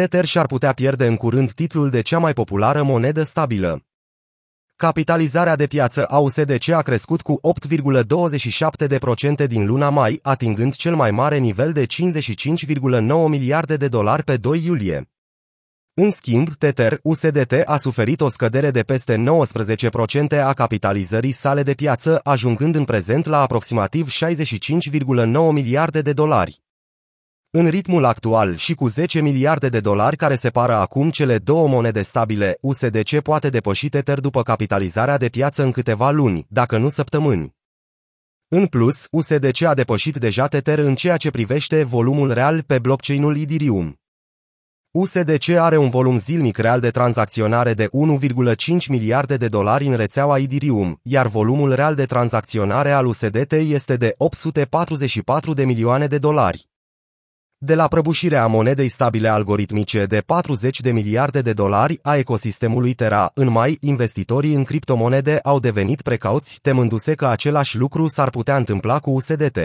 Tether și-ar putea pierde în curând titlul de cea mai populară monedă stabilă. Capitalizarea de piață a USDC a crescut cu 8,27% din luna mai, atingând cel mai mare nivel de 55,9 miliarde de dolari pe 2 iulie. În schimb, Tether USDT a suferit o scădere de peste 19% a capitalizării sale de piață, ajungând în prezent la aproximativ 65,9 miliarde de dolari. În ritmul actual și cu 10 miliarde de dolari care separă acum cele două monede stabile, USDC poate depăși Tether după capitalizarea de piață în câteva luni, dacă nu săptămâni. În plus, USDC a depășit deja Tether în ceea ce privește volumul real pe blockchain-ul Ethereum. USDC are un volum zilnic real de tranzacționare de 1,5 miliarde de dolari în rețeaua Ethereum, iar volumul real de tranzacționare al USDT este de 844 de milioane de dolari. De la prăbușirea monedei stabile algoritmice de 40 de miliarde de dolari a ecosistemului Terra, în mai, investitorii în criptomonede au devenit precauți, temându-se că același lucru s-ar putea întâmpla cu USDT.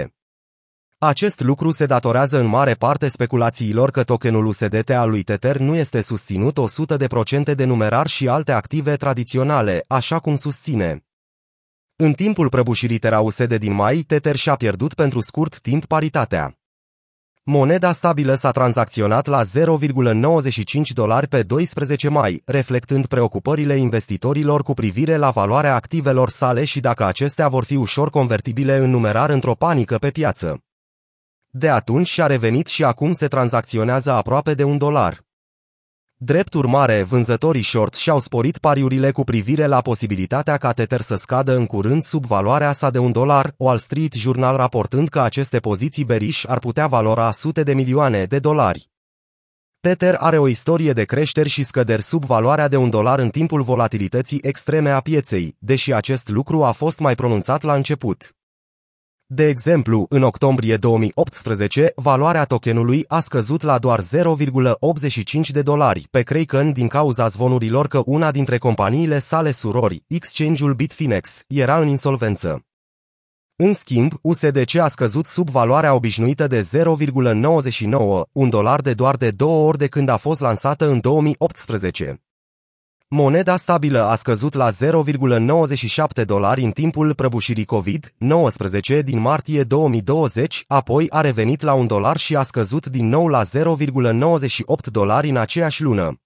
Acest lucru se datorează în mare parte speculațiilor că tokenul USDT al lui Tether nu este susținut 100% de numerar și alte active tradiționale, așa cum susține. În timpul prăbușirii Terra USD din mai, Tether și-a pierdut pentru scurt timp paritatea. Moneda stabilă s-a tranzacționat la 0,95 dolari pe 12 mai, reflectând preocupările investitorilor cu privire la valoarea activelor sale și dacă acestea vor fi ușor convertibile în numerar într-o panică pe piață. De atunci și-a revenit și acum se tranzacționează aproape de un dolar. Drept urmare, vânzătorii short și-au sporit pariurile cu privire la posibilitatea ca Tether să scadă în curând sub valoarea sa de un dolar, Wall Street Journal raportând că aceste poziții beriș ar putea valora sute de milioane de dolari. Tether are o istorie de creșteri și scăderi sub valoarea de un dolar în timpul volatilității extreme a pieței, deși acest lucru a fost mai pronunțat la început. De exemplu, în octombrie 2018, valoarea tokenului a scăzut la doar 0,85 de dolari pe Kraken din cauza zvonurilor că una dintre companiile sale surori, exchange-ul Bitfinex, era în insolvență. În schimb, USDC a scăzut sub valoarea obișnuită de 0,99, un dolar de doar de două ori de când a fost lansată în 2018. Moneda stabilă a scăzut la 0,97 dolari în timpul prăbușirii COVID-19 din martie 2020, apoi a revenit la un dolar și a scăzut din nou la 0,98 dolari în aceeași lună.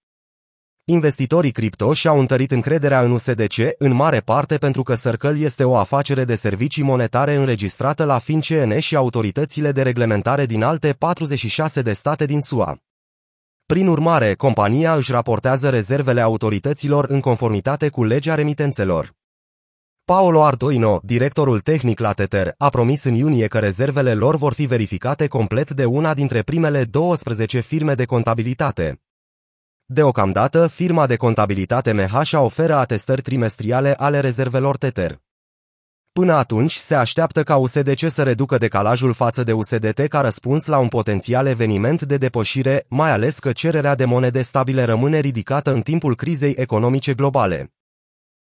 Investitorii cripto și-au întărit încrederea în USDC, în mare parte pentru că Circle este o afacere de servicii monetare înregistrată la FinCEN și autoritățile de reglementare din alte 46 de state din SUA. Prin urmare, compania își raportează rezervele autorităților în conformitate cu legea remitențelor. Paolo Ardoino, directorul tehnic la Tether, a promis în iunie că rezervele lor vor fi verificate complet de una dintre primele 12 firme de contabilitate. Deocamdată, firma de contabilitate MH oferă atestări trimestriale ale rezervelor Tether. Până atunci, se așteaptă ca USDC să reducă decalajul față de USDT ca răspuns la un potențial eveniment de depășire, mai ales că cererea de monede stabile rămâne ridicată în timpul crizei economice globale.